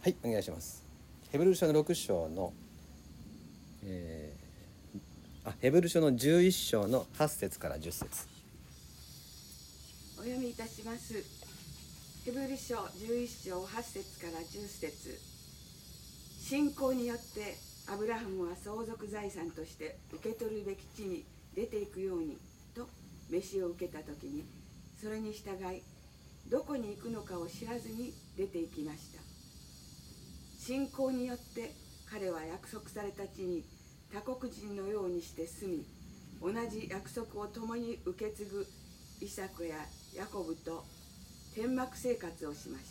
はいお願いします。ヘブル書の6章の、えー、あヘブル書の11章の8節から10節。お読みいたします。ヘブル書11章8節から10節。信仰によってアブラハムは相続財産として受け取るべき地に出ていくようにと飯を受けた時にそれに従いどこに行くのかを知らずに出て行きました。信仰によって彼は約束された地に他国人のようにして住み同じ約束を共に受け継ぐイサクやヤコブと天幕生活をしまし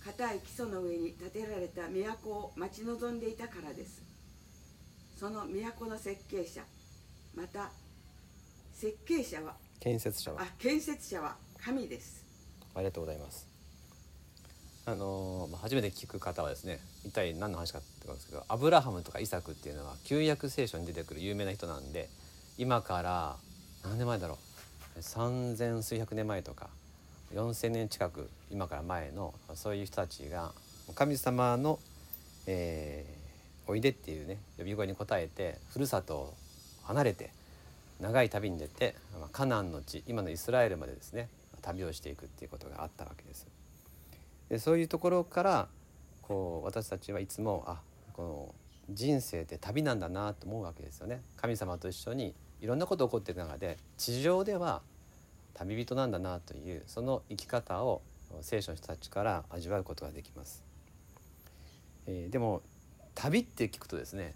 た。固い基礎の上に建てられた都を待ち望んでいたからです。その都の設計者また設計者は建設者は。あ建設者は神です。ありがとうございますあのー初めて聞く方はですね一体何の話かってことですけどアブラハムとかイサクっていうのは旧約聖書に出てくる有名な人なんで今から何年前だろう3,000数百年前とか4,000年近く今から前のそういう人たちが神様の、えーおいでっていうね呼び声に応えてふるさとを離れて長い旅に出てまあカナンの地今のイスラエルまでですね旅をしていくっていうことがあったわけです。でそういうところからこう私たちはいつもあこの人生って旅なんだなと思うわけですよね。神様と一緒にいろんなこと起こっていく中で地上では旅人なんだなというその生き方を聖書の人たちから味わうことができます。えーでも旅って聞くとですね、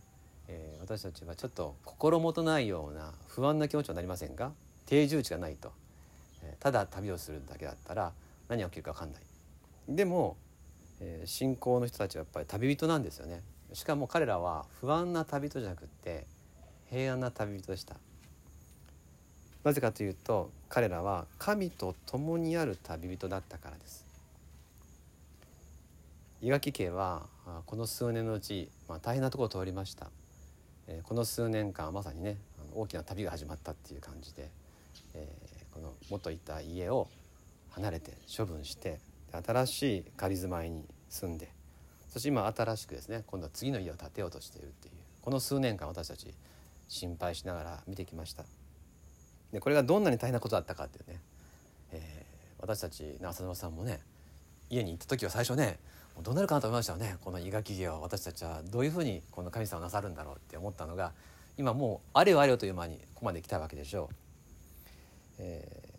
えー私たちはちょっと心もとないような不安な気持ちになりませんか定住地がないと、えーただ旅をするだけだったら何が起きるか分かんないでも、えー信仰の人たちはやっぱり旅人なんですよね。しかも彼らは不安な旅人じゃなくって平安な旅人でした。なぜかというと彼らは神と共にある旅人だったからです。伊垣家はあこの数年のうち、まあ、大変なところを通りました、えーこの数年間まさにねあの大きな旅が始まったっていう感じで、えーこの元いた家を離れて処分して新しい仮住まいに住んでそして今新しくですね今度は次の家を建てようとしているっていうこの数年間私たち心配しながら見てきましたでこれがどんなに大変なことだったかっていうね、えー私たち浅沼さんもね家に行った時は最初ねもうどうなるかなと思いましたよねこの伊賀木家を私たちはどういうふうにこの神様をなさるんだろうって思ったのが今もうあれよあれよという間にここまで来たわけでしょう。えー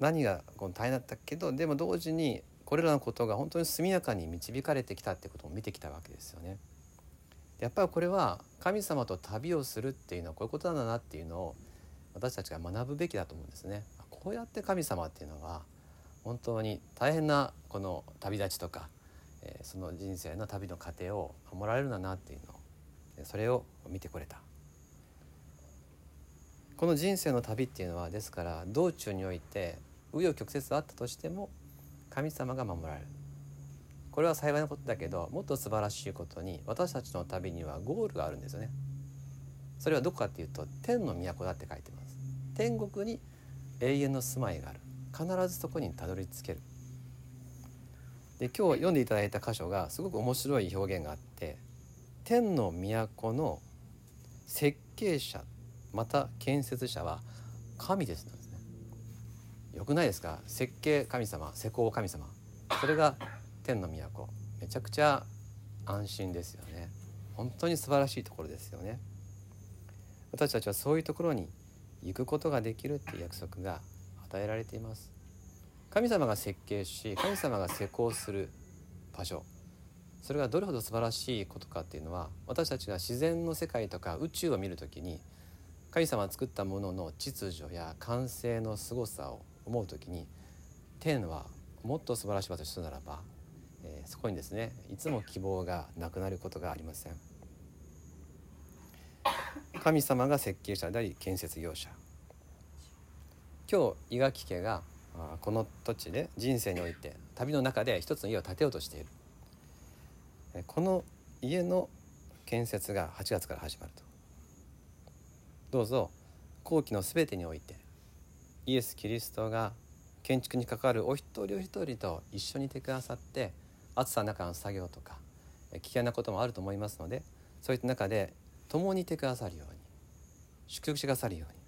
何がこの大変だったけ？どでも同時にこれらのことが本当に速やかに導かれてきたってことを見てきたわけですよね。やっぱりこれは神様と旅をするっていうのはこういうことなんだなっていうのを私たちが学ぶべきだと思うんですね。こうやって神様っていうのは本当に大変なこの旅立ちとか、えーその人生の旅の過程を守られるんだなっていうのをそれを見てこれた。この人生の旅っていうのはですから道中において紆余曲折あったとしても神様が守られる。これは幸いなことだけどもっと素晴らしいことに私たちの旅にはゴールがあるんですよね。それはどこかっていうと天の都だって書いてます。天国に永遠の住まいがある。必ずそこにたどり着ける。で今日読んでいただいた箇所がすごく面白い表現があって天の都の設計者また建設者は神ですなんです。よくないですか？設計神様施工神様。それが天の都。めちゃくちゃ安心ですよね。本当に素晴らしいところですよね。私たちはそういうところに行くことができるっていう約束が与えられています。神様が設計し神様が施工する場所。それがどれほど素晴らしいことかっていうのは私たちが自然の世界とか宇宙を見るときに神様が作ったものの秩序や完成の凄さを思うときに天はもっと素晴らしい場所とするならば、えーそこにですねいつも希望がなくなることがありません。神様が設計者であり建設業者。今日伊賀木家があーこの土地で人生において旅の中で一つの家を建てようとしている。えーこの家の建設が8月から始まると。どうぞ後期の全てにおいてイエス・キリストが建築に関わるお一人お一人と一緒にいてくださって暑さの中の作業とか危険なこともあると思いますのでそういった中で共にいてくださるように祝福してくださるように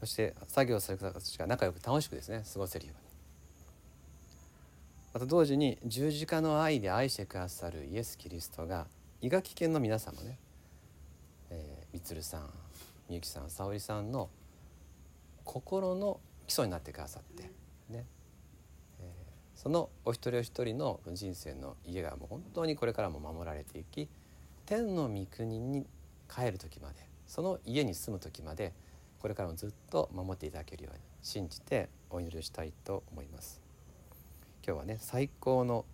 そして作業する方たちが仲良く楽しくですね過ごせるように。また同時に十字架の愛で愛してくださるイエス・キリストが伊賀危険の皆様ね、えー、みつるさんみゆきさん沙織さんの心の基礎になってくださってね、えー、そのお一人お一人の人生の家がもう本当にこれからも守られていき天の御国に帰る時までその家に住む時までこれからもずっと守っていただけるように信じてお祈りしたいと思います。今日はね最高の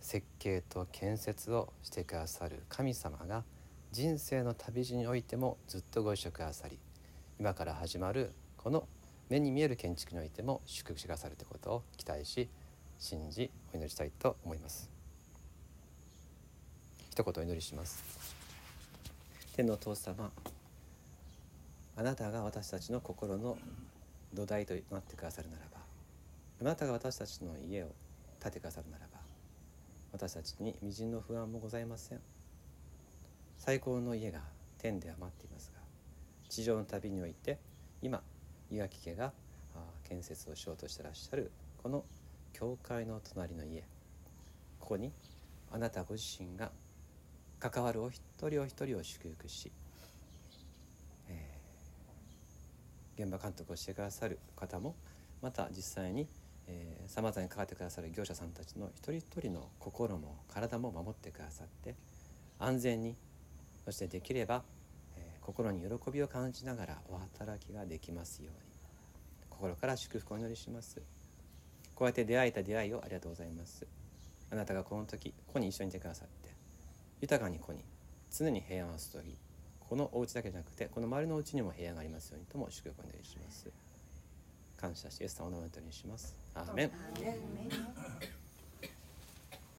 設計と建設をしてくださる神様が人生の旅路においてもずっとご一緒くださり今から始まるこの目に見える建築においても祝福してくださるということを期待し信じお祈りしたいと思います。一言お祈りします。天のお父様あなたが私たちの心の土台となってくださるならばあなたが私たちの家を建てくださるならば私たちに微塵の不安もございません。最高の家が天で余っていますが地上の旅において今岩木家が建設をしようとしてらっしゃるこの教会の隣の家。ここにあなたご自身が関わるお一人お一人を祝福し、えー、現場監督をしてくださる方もまた実際にさまざまに関わってくださる業者さんたちの一人一人の心も体も守ってくださって安全にそしてできれば、心に喜びを感じながらお働きができますように。心から祝福をお祈りします。こうやって出会えた出会いをありがとうございます。あなたがこの時ここに一緒にいてくださって豊かにここに常に平安を注ぎこのお家だけじゃなくてこの周りのお家にも平安がありますようにとも祝福をお祈りします。感謝してイエス様のお名前にします。アーメン。